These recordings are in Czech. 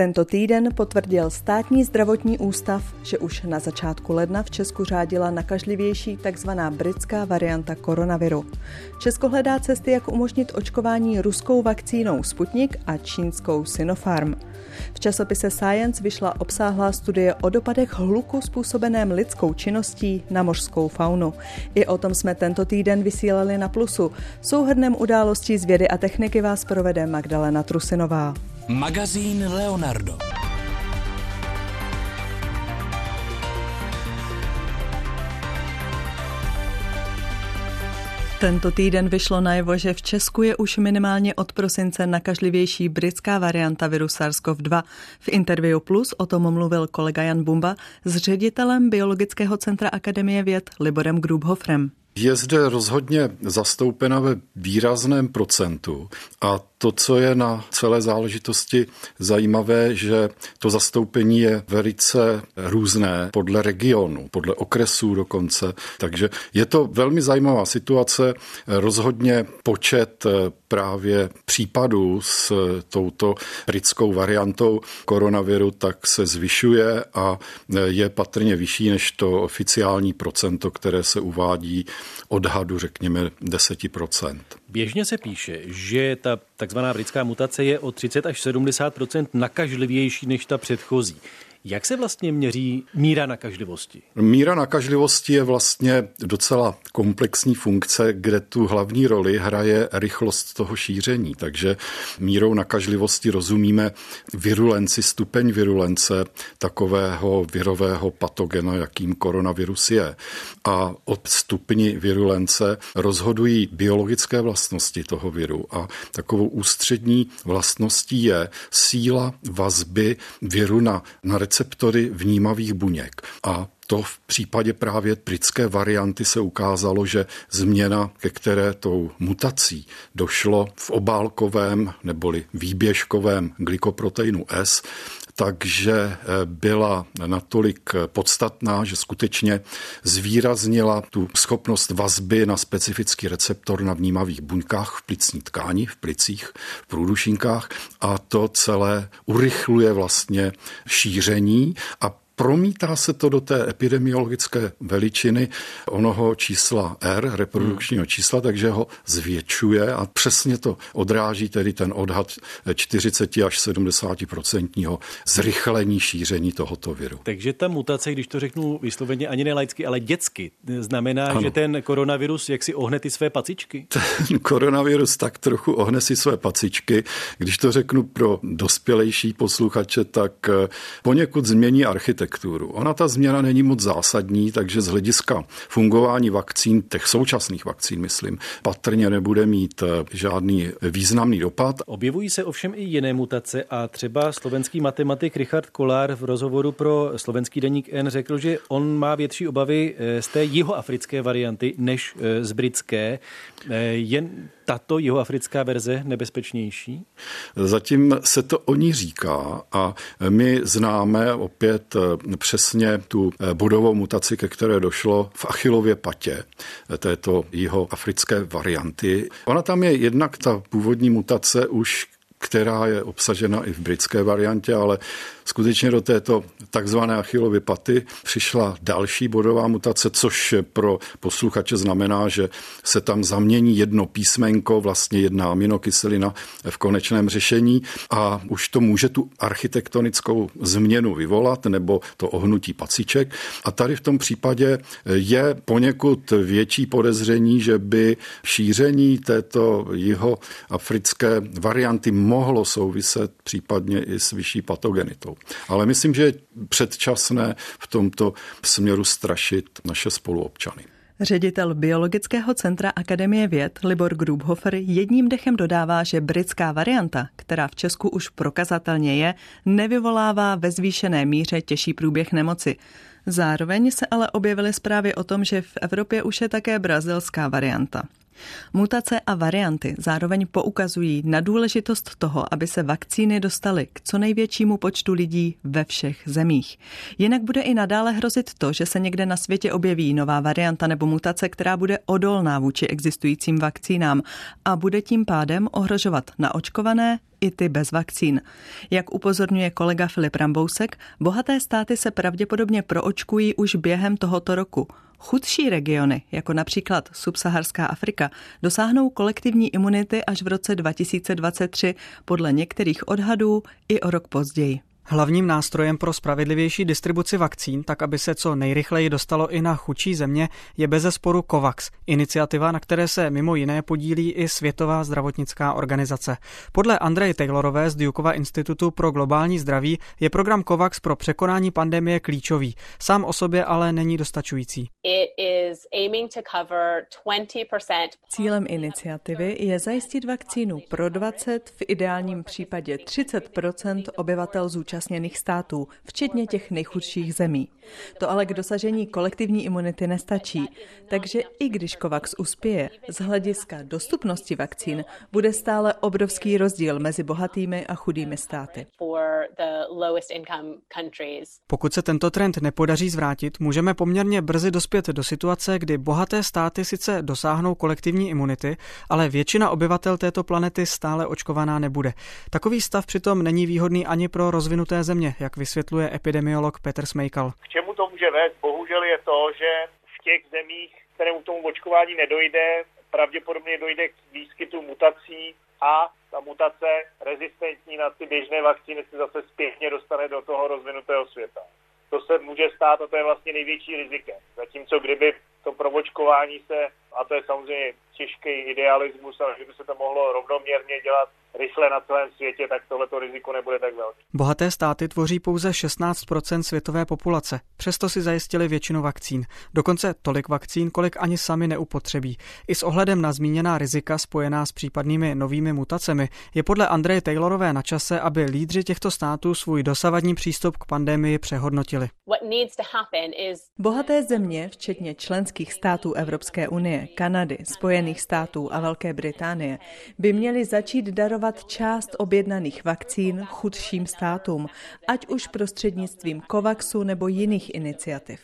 Tento týden potvrdil státní zdravotní ústav, že už na začátku ledna v Česku řádila nakažlivější tzv. britská varianta koronaviru. Česko hledá cesty, jak umožnit očkování ruskou vakcínou Sputnik a čínskou Sinopharm. V časopise Science vyšla obsáhlá studie o dopadech hluku způsobeném lidskou činností na mořskou faunu. I o tom jsme tento týden vysílali na Plusu. Souhrnem událostí z vědy a techniky vás provede Magdalena Trusinová. Magazín Leonardo. Tento týden vyšlo najevo, že v Česku je už minimálně od prosince nakažlivější britská varianta viru SARS-CoV-2. V Interview Plus o tom mluvil kolega Jan Bumba s ředitelem Biologického centra Akademie věd Liborem Grubhofrem. Je zde rozhodně zastoupena ve výrazném procentu a to, co je na celé záležitosti zajímavé, že to zastoupení je velice různé podle regionu, podle okresů dokonce. Takže je to velmi zajímavá situace. Rozhodně počet právě případů s touto britskou variantou koronaviru tak se zvyšuje a je patrně vyšší než to oficiální procento, které se uvádí odhadu, řekněme, 10%. Běžně se píše, že ta takzvaná britská mutace je o 30 až 70% nakažlivější než ta předchozí. Jak se vlastně měří míra nakažlivosti? Míra nakažlivosti je vlastně docela komplexní funkce, kde tu hlavní roli hraje rychlost toho šíření. Takže mírou nakažlivosti rozumíme virulenci, stupeň virulence takového virového patogena, jakým koronavirus je. A od stupni virulence rozhodují biologické vlastnosti toho viru. A takovou ústřední vlastností je síla vazby viru na, na receptory vnímavých buněk. A to v případě právě britské varianty se ukázalo, že změna, ke které tou mutací došlo v obálkovém neboli výběžkovém glykoproteinu S, takže eh, byla natolik podstatná, že skutečně zvýraznila tu schopnost vazby na specifický receptor na vnímavých buňkách v plicní tkáni, v plicích, v průdušinkách a to celé urychluje vlastně šíření a promítá se to do té epidemiologické veličiny onoho čísla R, reprodukčního čísla, takže ho zvětšuje a přesně to odráží tedy ten odhad 40 až 70 procentního zrychlení šíření tohoto viru. Takže ta mutace, když to řeknu vysloveně ani ne laicky, ale dětsky, znamená, ano. že ten koronavirus jak si ohne ty své pacičky? Ten koronavirus tak trochu ohne si své pacičky. Když to řeknu pro dospělejší posluchače, tak poněkud změní architekt architekturu. Ona ta změna není moc zásadní, takže z hlediska fungování vakcín, těch současných vakcín, myslím, patrně nebude mít eh, žádný významný dopad. Objevují se ovšem i jiné mutace a třeba slovenský matematik Richard Kolár v rozhovoru pro slovenský deník N řekl, že on má větší obavy eh, z té jihoafrické varianty než eh, z britské. Jen tato jihoafrická verze nebezpečnější? Zatím se to o ní říká a my známe opět eh, přesně tu eh, bodovou mutaci, ke které došlo v achilově patě eh, této jihoafrické varianty. Ona tam je jednak ta původní mutace už která je obsažena i v britské variantě, ale skutečně do této takzvané achilovy paty přišla další bodová mutace, což pro posluchače znamená, že se tam zamění jedno písmenko, vlastně jedna aminokyselina v konečném řešení a už to může tu architektonickou změnu vyvolat nebo to ohnutí paciček. A tady v tom případě je poněkud větší podezření, že by šíření této jihoafrické varianty mohlo souviset případně i s vyšší patogenitou. Ale myslím, že je předčasné v tomto směru strašit naše spoluobčany. Ředitel Biologického centra Akademie věd Libor Grubhofer jedním dechem dodává, že britská varianta, která v Česku už prokazatelně je, nevyvolává ve zvýšené míře těžší průběh nemoci. Zároveň se ale objevily zprávy o tom, že v Evropě už je také brazilská varianta. Mutace a varianty zároveň poukazují na důležitost toho, aby se vakcíny dostaly k co největšímu počtu lidí ve všech zemích. Jinak bude i nadále hrozit to, že se někde na světě objeví nová varianta nebo mutace, která bude odolná vůči existujícím vakcínám a bude tím pádem ohrožovat naočkované i ty bez vakcín. Jak upozorňuje kolega Filip Rambousek, bohaté státy se pravděpodobně proočkují už během tohoto roku. Chudší regiony, jako například subsaharská Afrika, dosáhnou kolektivní imunity až v roce 2023, podle některých odhadů i o rok později. Hlavním nástrojem pro spravedlivější distribuci vakcín, tak aby se co nejrychleji dostalo i na chudší země, je bezesporu COVAX, iniciativa, na které se mimo jiné podílí i Světová zdravotnická organizace. Podle Andreje Taylorové z Dukova institutu pro globální zdraví je program COVAX pro překonání pandemie klíčový. Sám o sobě ale není dostačující. Cílem iniciativy je zajistit vakcínu pro 20, v ideálním případě 30% obyvatel zúčastněných zúčastněných států, včetně těch nejchudších zemí. To ale k dosažení kolektivní imunity nestačí, takže i když COVAX uspěje, z hlediska dostupnosti vakcín bude stále obrovský rozdíl mezi bohatými a chudými státy. Pokud se tento trend nepodaří zvrátit, můžeme poměrně brzy dospět do situace, kdy bohaté státy sice dosáhnou kolektivní imunity, ale většina obyvatel této planety stále očkovaná nebude. Takový stav přitom není výhodný ani pro rozvinuté rozvinuté země, jak vysvětluje epidemiolog Petr Smejkal. K čemu to může vést? Bohužel je to, že v těch zemích, kterému tomu očkování nedojde, pravděpodobně dojde k výskytu mutací a ta mutace rezistentní na ty běžné vakcíny se zase zpětně dostane do toho rozvinutého světa. To se může stát a to je vlastně největší rizikem. Zatímco kdyby to provočkování se, a to je samozřejmě těžký idealismus, ale kdyby se to mohlo rovnoměrně dělat rychle na celém světě, tak tohleto riziko nebude tak velké. Bohaté státy tvoří pouze 16% světové populace, přesto si zajistili většinu vakcín. Dokonce tolik vakcín, kolik ani sami neupotřebí. I s ohledem na zmíněná rizika spojená s případnými novými mutacemi je podle Andreje Taylorové na čase, aby lídři těchto států svůj dosavadní přístup k pandemii přehodnotili. Bohaté země, včetně členských států Evropské unie, Kanady, Spojených států a Velké Británie, by měly začít darovat darovat část objednaných vakcín chudším státům, ať už prostřednictvím COVAXu nebo jiných iniciativ.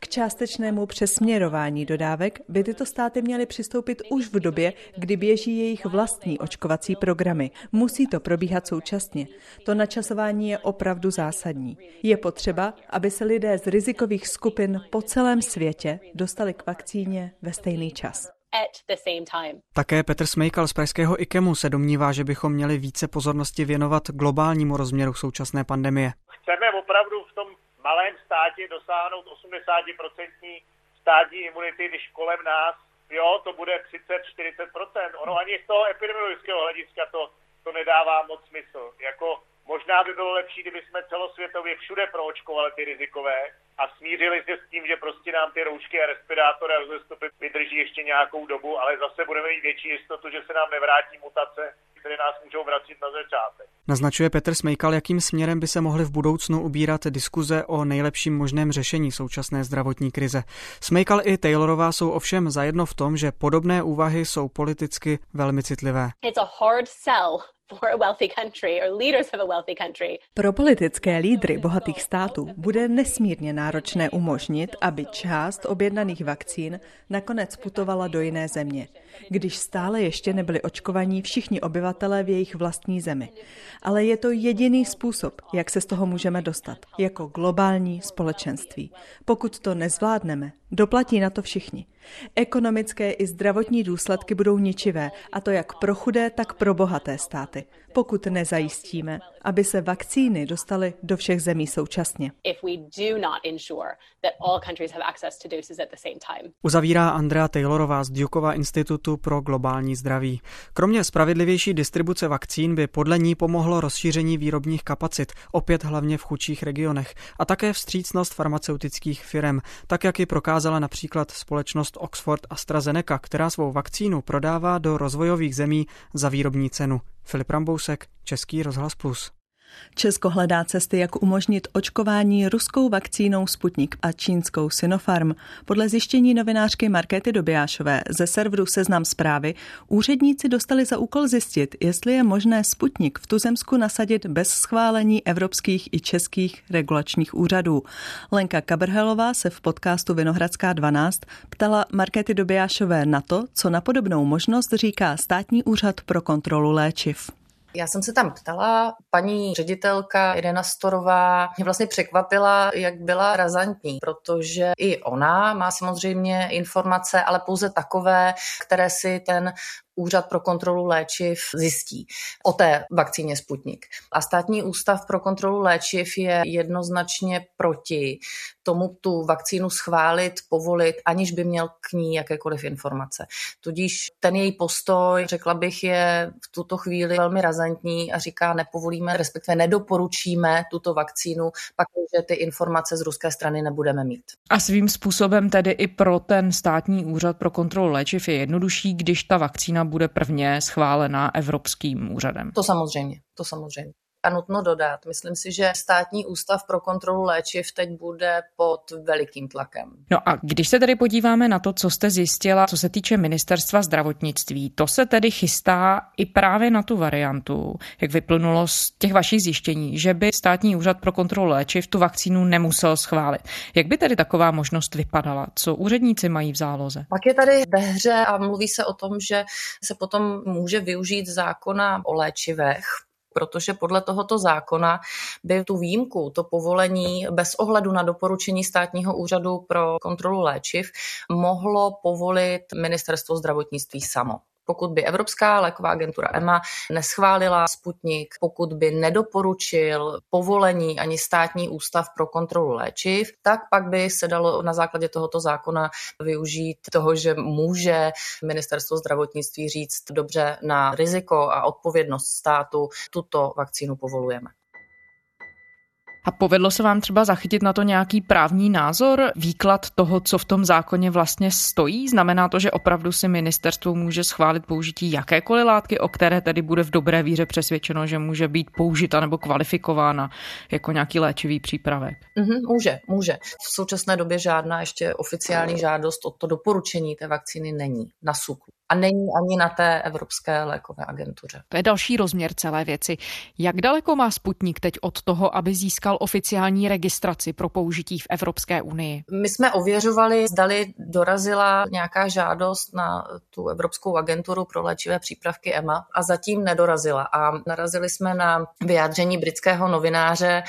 K částečnému přesměrování dodávek by tyto státy měly přistoupit už v době, kdy běží jejich vlastní očkovací programy. Musí to probíhat současně. To načasování je opravdu zásadní. Je potřeba, aby se lidé z rizikových skupin po celém světě dostali k vakcíně ve stejný čas at the same time. Také Petr Smejkal z pražského IKEMu se domnívá, že bychom měli více pozornosti věnovat globálnímu rozměru současné pandemie. Chceme opravdu v tom malém státě dosáhnout 80% státní imunity, když kolem nás, jo, to bude 30-40%. Ono ani z toho epidemiologického hlediska to, to nedává moc smysl. Jako možná by bylo lepší, kdyby jsme celosvětově všude proočkovali ty rizikové, a smířili se s tím, že prostě nám ty roušky a respirátory a rozestupy vydrží ještě nějakou dobu, ale zase budeme mít větší jistotu, že se nám nevrátí mutace, které nás můžou vracet na začátek. Naznačuje Petr Smejkal, jakým směrem by se mohly v budoucnu ubírat diskuze o nejlepším možném řešení současné zdravotní krize. Smejkal i Taylorová jsou ovšem zajedno v tom, že podobné úvahy jsou politicky velmi citlivé. It's a hard sell pro politické lídry bohatých států bude nesmírně náročné umožnit, aby část objednaných vakcín nakonec putovala do jiné země, když stále ještě nebyli očkovaní všichni obyvatelé v jejich vlastní zemi. Ale je to jediný způsob, jak se z toho můžeme dostat, jako globální společenství. Pokud to nezvládneme, doplatí na to všichni. Ekonomické i zdravotní důsledky budou ničivé, a to jak pro chudé, tak pro bohaté státy, pokud nezajistíme, aby se vakcíny dostaly do všech zemí současně. Uzavírá Andrea Taylorová z Dukova institutu pro globální zdraví. Kromě spravedlivější distribuce vakcín by podle ní pomohlo rozšíření výrobních kapacit, opět hlavně v chudších regionech, a také vstřícnost farmaceutických firm, tak jak ji prokázala například společnost Oxford AstraZeneca, která svou vakcínu prodává do rozvojových zemí za výrobní cenu. Filip Rambousek, Český rozhlas Plus. Česko hledá cesty, jak umožnit očkování ruskou vakcínou Sputnik a čínskou Sinopharm. Podle zjištění novinářky Markéty Dobijášové ze serveru Seznam zprávy úředníci dostali za úkol zjistit, jestli je možné Sputnik v tuzemsku nasadit bez schválení evropských i českých regulačních úřadů. Lenka Kabrhelová se v podcastu Vinohradská 12 ptala Markéty Dobijášové na to, co na podobnou možnost říká státní úřad pro kontrolu léčiv. Já jsem se tam ptala, paní ředitelka Irena Storová mě vlastně překvapila, jak byla razantní, protože i ona má samozřejmě informace, ale pouze takové, které si ten Úřad pro kontrolu léčiv zjistí o té vakcíně Sputnik. A státní ústav pro kontrolu léčiv je jednoznačně proti tomu tu vakcínu schválit, povolit, aniž by měl k ní jakékoliv informace. Tudíž ten její postoj, řekla bych, je v tuto chvíli velmi razantní a říká, nepovolíme, respektive nedoporučíme tuto vakcínu, pak že ty informace z ruské strany nebudeme mít. A svým způsobem tedy i pro ten státní úřad pro kontrolu léčiv je jednodušší, když ta vakcína bude prvně schválená Evropským úřadem. To samozřejmě, to samozřejmě. A nutno dodat, myslím si, že státní ústav pro kontrolu léčiv teď bude pod velikým tlakem. No a když se tedy podíváme na to, co jste zjistila, co se týče ministerstva zdravotnictví, to se tedy chystá i právě na tu variantu, jak vyplynulo z těch vašich zjištění, že by státní úřad pro kontrolu léčiv tu vakcínu nemusel schválit. Jak by tedy taková možnost vypadala? Co úředníci mají v záloze? Pak je tady ve hře a mluví se o tom, že se potom může využít zákona o léčivech, protože podle tohoto zákona by tu výjimku, to povolení bez ohledu na doporučení státního úřadu pro kontrolu léčiv mohlo povolit ministerstvo zdravotnictví samo pokud by Evropská léková agentura EMA neschválila Sputnik, pokud by nedoporučil povolení ani státní ústav pro kontrolu léčiv, tak pak by se dalo na základě tohoto zákona využít toho, že může ministerstvo zdravotnictví říct dobře na riziko a odpovědnost státu tuto vakcínu povolujeme. A povedlo se vám třeba zachytit na to nějaký právní názor, výklad toho, co v tom zákoně vlastně stojí? Znamená to, že opravdu si ministerstvo může schválit použití jakékoliv látky, o které tedy bude v dobré víře přesvědčeno, že může být použita nebo kvalifikována jako nějaký léčivý přípravek? Mm-hmm, může, může. V současné době žádná ještě oficiální žádost o to doporučení té vakcíny není na SUKu a není ani na té Evropské lékové agentuře. To je další rozměr celé věci. Jak daleko má Sputnik teď od toho, aby získal oficiální registraci pro použití v Evropské unii? My jsme ověřovali, zdali dorazila nějaká žádost na tu Evropskou agenturu pro léčivé přípravky EMA a zatím nedorazila. A narazili jsme na vyjádření britského novináře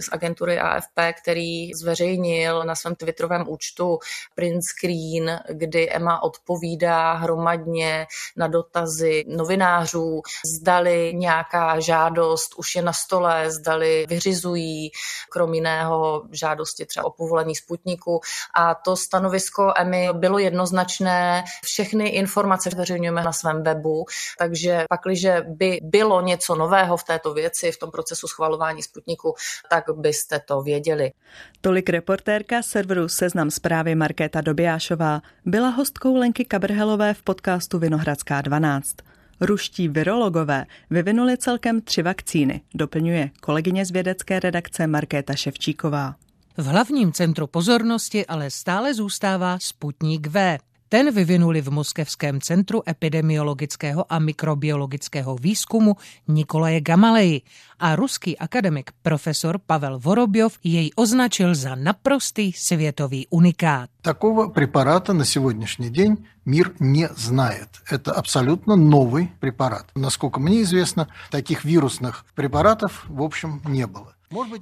z agentury AFP, který zveřejnil na svém twitterovém účtu print screen, kdy EMA odpovídá hromadně případně na dotazy novinářů, zdali nějaká žádost už je na stole, zdali vyřizují, krom jiného žádosti třeba o povolení Sputniku. A to stanovisko EMI bylo jednoznačné. Všechny informace zveřejňujeme na svém webu, takže pakliže by bylo něco nového v této věci, v tom procesu schvalování Sputniku, tak byste to věděli. Tolik reportérka serveru Seznam zprávy Markéta Dobijášová byla hostkou Lenky Kabrhelové v podcastu podcastu Vinohradská 12. Ruští virologové vyvinuli celkem tři vakcíny, doplňuje kolegyně z vědecké redakce Markéta Ševčíková. V hlavním centru pozornosti ale stále zůstává Sputnik V. Ten vyvinuli v Moskevském centru epidemiologického a mikrobiologického výzkumu Nikolaje Gamaleji a ruský akademik profesor Pavel Vorobjov jej označil za naprostý světový unikát. Такого препарата на сегодняшний день мир не знает. Это абсолютно новый препарат. Насколько мне известно, таких вирусных препаратов в общем не было.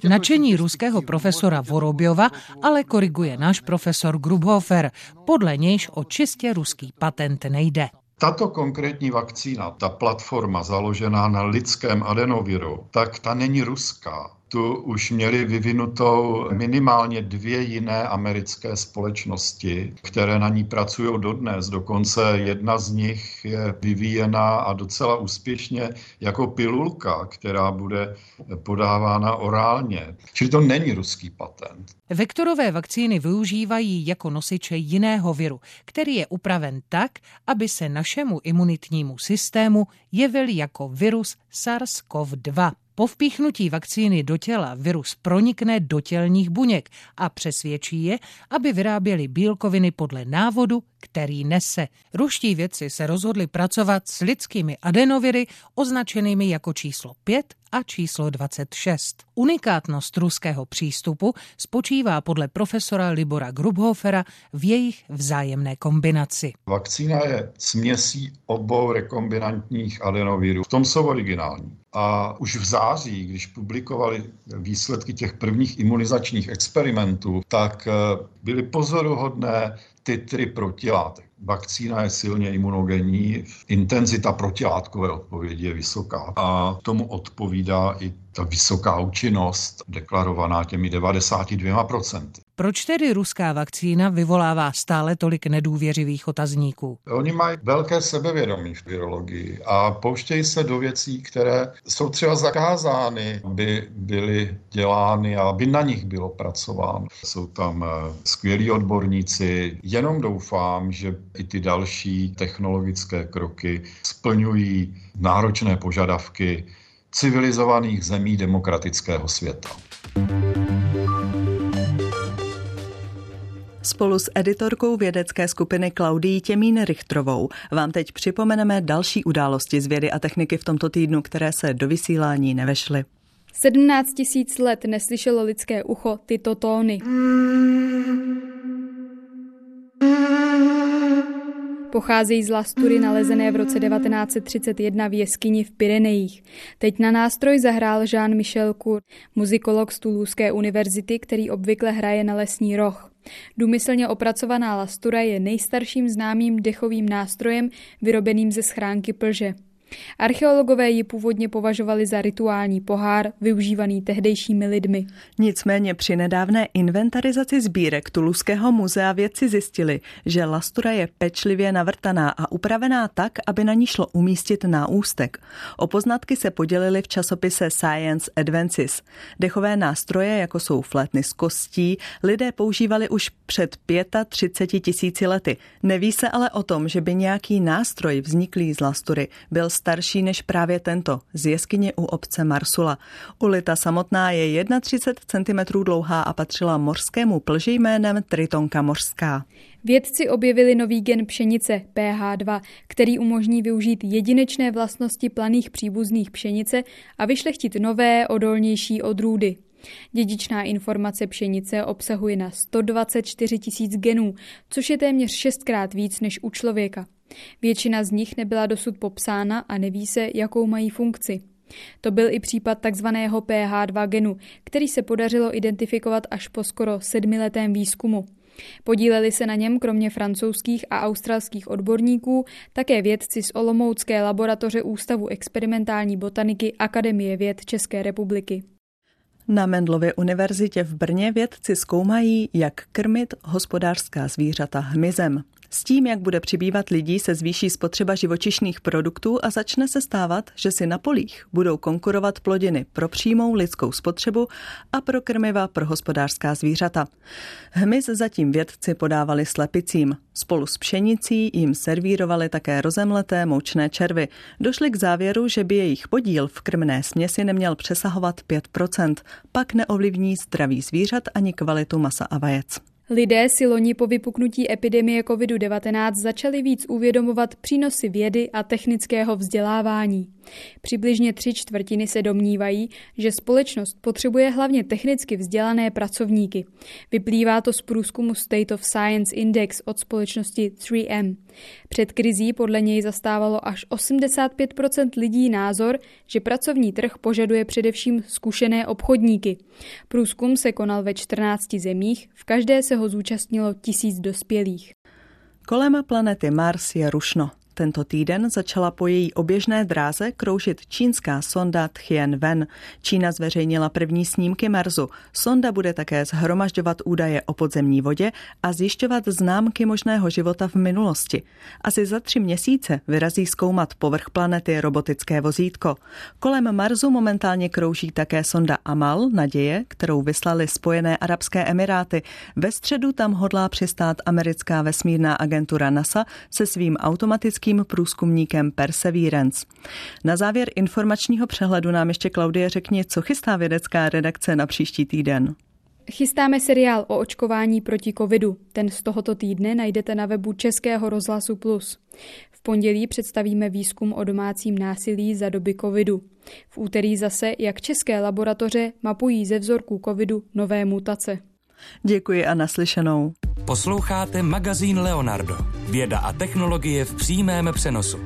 Načení ruského profesora Vorobjova ale koriguje náš profesor Grubhofer, podle nějž o čistě ruský patent nejde. Tato konkrétní vakcína, ta platforma založená na lidském adenoviru, tak ta není ruská tu už měli vyvinutou minimálně dvě jiné americké společnosti, které na ní pracují dodnes. Dokonce jedna z nich je vyvíjená a docela úspěšně jako pilulka, která bude podávána orálně. Čili to není ruský patent. Vektorové vakcíny využívají jako nosiče jiného viru, který je upraven tak, aby se našemu imunitnímu systému jevil jako virus SARS-CoV-2. Po vpíchnutí vakcíny do těla virus pronikne do tělních buněk a přesvědčí je, aby vyráběli bílkoviny podle návodu, který nese. Ruští vědci se rozhodli pracovat s lidskými adenoviry označenými jako číslo 5 a číslo 26. Unikátnost ruského přístupu spočívá podle profesora Libora Grubhofera v jejich vzájemné kombinaci. Vakcína je směsí obou rekombinantních adenovirů. V tom jsou originální. A už v září, když publikovali výsledky těch prvních imunizačních experimentů, tak eh, byly pozoruhodné titry protilátek. Vakcína je silně imunogenní, intenzita protilátkové odpovědi je vysoká a tomu odpovídá i ta vysoká účinnost deklarovaná těmi 92%. Proč tedy ruská vakcína vyvolává stále tolik nedůvěřivých otazníků? Oni mají velké sebevědomí v virologii a pouštějí se do věcí, které jsou třeba zakázány, aby byly dělány a aby na nich bylo pracováno. Jsou tam eh, skvělí odborníci. Jenom doufám, že i ty další technologické kroky splňují náročné požadavky civilizovaných zemí demokratického světa. Spolu s editorkou vědecké skupiny Klaudií Těmín Richtrovou vám teď připomeneme další události z vědy a techniky v tomto týdnu, které se do vysílání nevešly. 17 tisíc let neslyšelo lidské ucho tyto tóny. Pocházejí z lastury nalezené v roce 1931 v jeskyni v Pyrenejích. Teď na nástroj zahrál Jean-Michel Cour, muzikolog z Toulouské univerzity, který obvykle hraje na lesní roh. Důmyslně opracovaná lastura je nejstarším známým dechovým nástrojem vyrobeným ze schránky plže. Archeologové ji původně považovali za rituální pohár, využívaný tehdejšími lidmi. Nicméně při nedávné inventarizaci sbírek Tuluského muzea vědci zjistili, že lastura je pečlivě navrtaná a upravená tak, aby na ní šlo umístit náústek. O poznatky se podělili v časopise Science Advances. Dechové nástroje, jako jsou flétny z kostí, lidé používali už před 35 tisíci lety. Neví se ale o tom, že by nějaký nástroj vzniklý z lastury byl starší než právě tento, z jeskyně u obce Marsula. Ulita samotná je 31 cm dlouhá a patřila mořskému plži jménem Tritonka mořská. Vědci objevili nový gen pšenice PH2, který umožní využít jedinečné vlastnosti planých příbuzných pšenice a vyšlechtit nové, odolnější odrůdy. Dědičná informace pšenice obsahuje na 124 tisíc genů, což je téměř šestkrát víc než u člověka. Většina z nich nebyla dosud popsána a neví se, jakou mají funkci. To byl i případ takzvaného PH2 genu, který se podařilo identifikovat až po skoro sedmiletém výzkumu. Podíleli se na něm kromě francouzských a australských odborníků také vědci z Olomoucké laboratoře Ústavu experimentální botaniky Akademie věd České republiky. Na Mendlově univerzitě v Brně vědci zkoumají, jak krmit hospodářská zvířata hmyzem. S tím, jak bude přibývat lidí, se zvýší spotřeba živočišných produktů a začne se stávat, že si na polích budou konkurovat plodiny pro přímou lidskou spotřebu a pro krmiva pro hospodářská zvířata. Hmyz zatím vědci podávali slepicím. Spolu s pšenicí jim servírovali také rozemleté moučné červy. Došli k závěru, že by jejich podíl v krmné směsi neměl přesahovat 5%, pak neovlivní zdraví zvířat ani kvalitu masa a vajec. Lidé si loni po vypuknutí epidemie COVID-19 začali víc uvědomovat přínosy vědy a technického vzdělávání. Přibližně tři čtvrtiny se domnívají, že společnost potřebuje hlavně technicky vzdělané pracovníky. Vyplývá to z průzkumu State of Science Index od společnosti 3M. Před krizí podle něj zastávalo až 85% lidí názor, že pracovní trh požaduje především zkušené obchodníky. Průzkum se konal ve 14 zemích, v každé se ho zúčastnilo tisíc dospělých. Kolem planety Mars je rušno. Tento týden začala po její oběžné dráze kroužit čínská sonda Tianwen. Čína zveřejnila první snímky Marsu. Sonda bude také zhromažďovat údaje o podzemní vodě a zjišťovat známky možného života v minulosti. Asi za tři měsíce vyrazí zkoumat povrch planety robotické vozítko. Kolem Marsu momentálně krouží také sonda Amal, naděje, kterou vyslali Spojené arabské emiráty. Ve středu tam hodlá přistát americká vesmírná agentura NASA se svým automatickým americkým průzkumníkem Perseverance. Na závěr informačního přehledu nám ještě Klaudie řekni, co chystá vědecká redakce na příští týden. Chystáme seriál o očkování proti covidu. Ten z tohoto týdne najdete na webu Českého rozhlasu Plus. V pondělí představíme výzkum o domácím násilí za doby covidu. V úterý zase, jak české laboratoře mapují ze vzorků covidu nové mutace. Děkuji a naslyšenou. Posloucháte magazín Leonardo. Věda a technologie v přímém přenosu.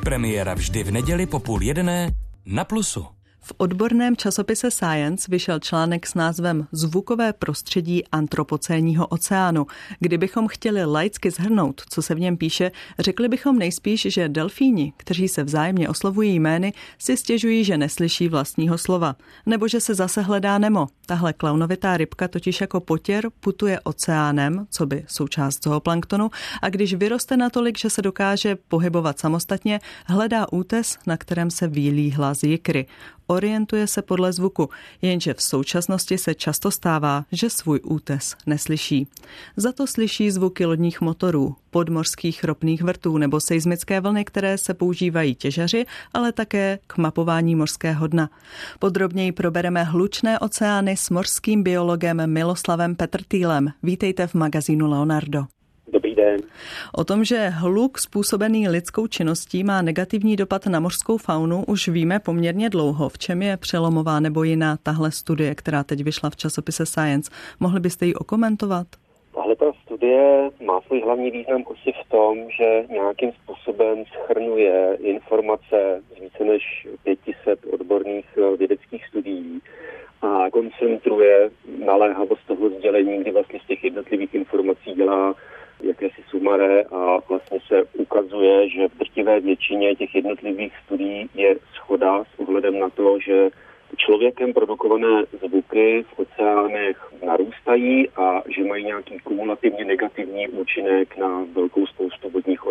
Premiéra vždy v neděli po půl jedné Na plusu. V odborném časopise Science vyšel článek s názvem Zvukové prostředí antropocénního oceánu. Kdybychom chtěli laicky zhrnout, co se v něm píše, řekli bychom nejspíš, že delfíni, kteří se vzájemně oslovují jmény, si stěžují, že neslyší vlastního slova. Nebo že se zase hledá Nemo. Tahle klaunovitá rybka totiž jako potěr putuje oceánem, co by součást zooplanktonu, a když vyroste natolik, že se dokáže pohybovat samostatně, hledá útes, na kterém se výlí hlas jikry orientuje se podle zvuku, jenže v současnosti se často stává, že svůj útes neslyší. Za to slyší zvuky lodních motorů, podmořských ropných vrtů nebo seismické vlny, které se používají těžaři, ale také k mapování mořského dna. Podrobněji probereme hlučné oceány s mořským biologem Miloslavem Petrtýlem. Vítejte v magazínu Leonardo. Dobrý den. O tom, že hluk způsobený lidskou činností má negativní dopad na mořskou faunu, už víme poměrně dlouho. V čem je přelomová nebo jiná tahle studie, která teď vyšla v časopise Science? Mohli byste ji okomentovat? Tahle ta studie má svůj hlavní význam asi v tom, že nějakým způsobem schrnuje informace z více než 500 odborných eh, vědeckých studií a koncentruje naléhavost toho sdělení, kdy vlastně z těch jednotlivých informací dělá jakési sumaré a vlastně se ukazuje, že v drtivé většině těch jednotlivých studií je schoda s ohledem na to, že člověkem produkované zvuky v oceánech narůstají a že mají nějaký kumulativně negativní účinek na velkou spoustu vodních.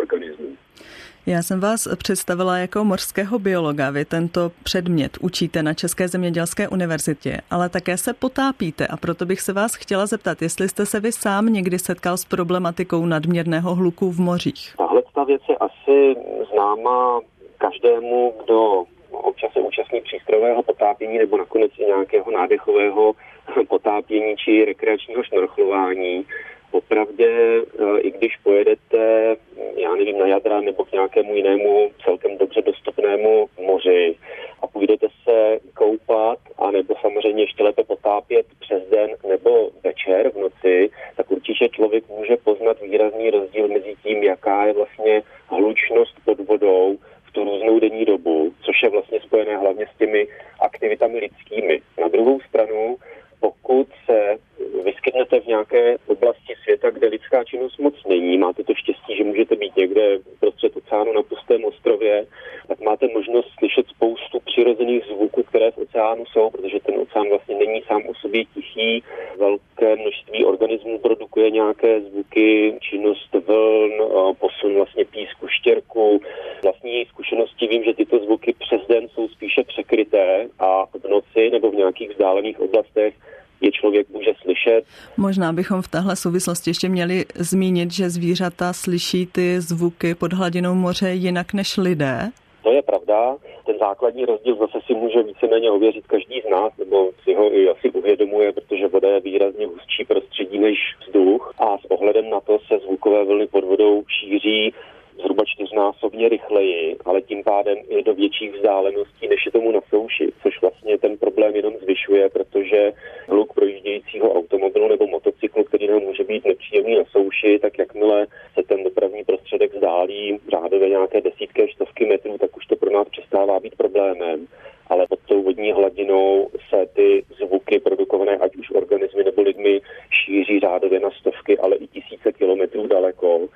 Já jsem vás představila jako mořského biologa. Vy tento předmět učíte na České zemědělské univerzitě, ale také se potápíte a proto bych se vás chtěla zeptat, jestli jste se vy sám někdy setkal s problematikou nadměrného hluku v mořích. Tahle ta věc je asi známá každému, kdo občas se účastní přístrojového potápění nebo nakonec i nějakého nádechového potápění či rekreačního šnorchlování. Popravdě, eh, i když pojedete, já nevím, na jadra nebo k nějakému jinému celkem dobře dostupnému moři a půjdete se koupat, a nebo samozřejmě ještě lépe potápět přes den nebo večer v noci, tak určitě člověk může poznat výrazný rozdíl mezi tím, jaká je vlastně hlučnost pod vodou v tu různou denní dobu, což je vlastně spojené hlavně s těmi aktivitami lidskými. Na druhou stranu, pokud se vyskytnete v nějaké oblasti světa, kde lidská činnost moc není, máte to štěstí, že můžete být někde prostřed oceánu na pustém ostrově, tak máte možnost slyšet spoustu přirozených zvuků, které v oceánu jsou, protože ten oceán vlastně není sám o sobě tichý. Velké množství organismů produkuje nějaké zvuky, činnost vln, posun vlastně písku, štěrku. Vlastní zkušenosti vím, že tyto zvuky přes den jsou spíše překryté a v noci nebo v nějakých vzdálených oblastech je člověk může slyšet. Možná bychom v téhle souvislosti ještě měli zmínit, že zvířata slyší ty zvuky pod hladinou moře jinak než lidé. To je pravda. Ten základní rozdíl zase si může víceméně ověřit každý z nás, nebo si ho i asi uvědomuje, protože voda je výrazně hustší prostředí než vzduch a s ohledem na to se zvukové vlny pod vodou šíří zhruba čtyřnásobně rychleji, ale tím pádem i do větších vzdáleností, než je tomu na souši, což vlastně ten problém jenom zvyšuje, protože hluk projíždějícího automobilu nebo motocyklu, který nám může být nepříjemný na souši, tak jakmile se ten dopravní prostředek vzdálí řádově nějaké desítky až stovky metrů, tak už to pro nás přestává být problémem. Ale pod tou vodní hladinou se ty zvuky produkované ať už organismy nebo lidmi šíří řádově na stovky, ale i tisíce kilometrů daleko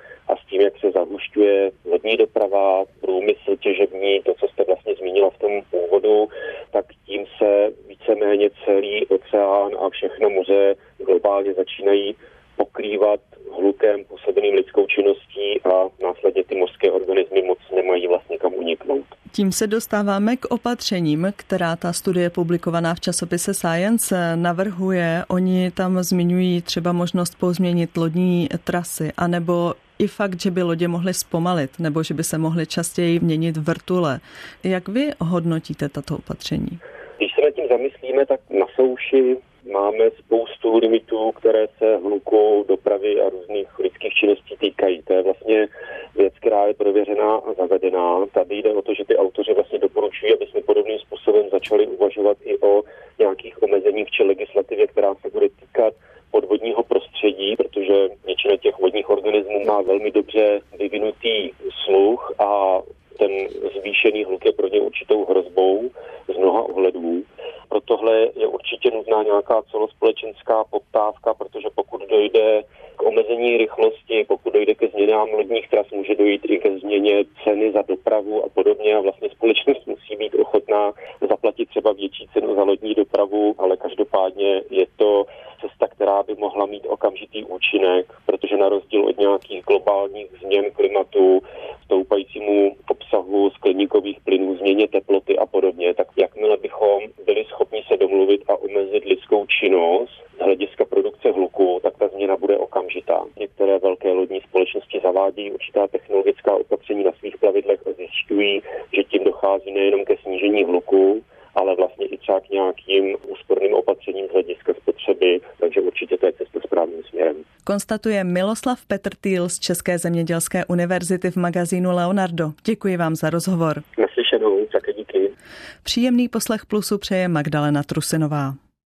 tím, jak se zahušťuje vodní doprava, průmysl těžební, to, co jste vlastně zmínila v tom úvodu, tak tím se víceméně celý oceán a všechno moře globálně začínají pokrývat hlukem působeným lidskou činností a následně ty mořské organismy moc nemají vlastně kam uniknout. Tím se dostáváme k opatřením, která ta studie publikovaná v časopise Science navrhuje. Oni tam zmiňují třeba možnost pozměnit lodní trasy, anebo i fakt, že by lodě mohly zpomalit, nebo že by se mohly častěji měnit vrtule. Jak vy hodnotíte tato opatření? Když se nad tím zamyslíme, tak na souši máme spoustu limitů, které se hluku, dopravy a různých lidských činností týkají. To je vlastně věc, která je prověřená a zavedená. Tady jde o to, že ty autoři vlastně doporučují, aby jsme podobným způsobem začali uvažovat i o nějakých omezeních či legislativě, která se bude týkat podvodního prostředí, protože většina těch vodních organismů má velmi dobře vyvinutý sluch a ten zvýšený hluk je pro ně určitou hrozbou z mnoha ohledů. Pro tohle je určitě nutná nějaká celospolečenská poptávka, protože pokud dojde k omezení rychlosti, pokud dojde ke změnám lodních tras, může dojít i ke změně ceny za dopravu a podobně a vlastně společnost musí být ochotná zaplatit třeba větší cenu za lodní dopravu, ale každopádně je to cesta, která by mohla mít okamžitý účinek, protože na rozdíl od nějakých globálních změn klimatu, stoupajícímu obsahu skleníkových plynů, změně teploty a podobně, tak jakmile bychom byli schopni se domluvit a omezit lidskou činnost z hlediska produkce hluku, tak ta změna bude okamžitá. Některé velké lodní společnosti zavádějí určitá technologická opatření na svých plavidlech a zjišťují, že tím dochází nejenom ke snížení hluku, ale vlastně i třeba k nějakým úsporným opatřením z hlediska spotřeby, takže určitě to je cesta správným směrem. Konstatuje Miloslav Petrtýl z České zemědělské univerzity v magazínu Leonardo. Děkuji vám za rozhovor. Naslyšenou, také díky. Příjemný poslech plusu přeje Magdalena Trusinová.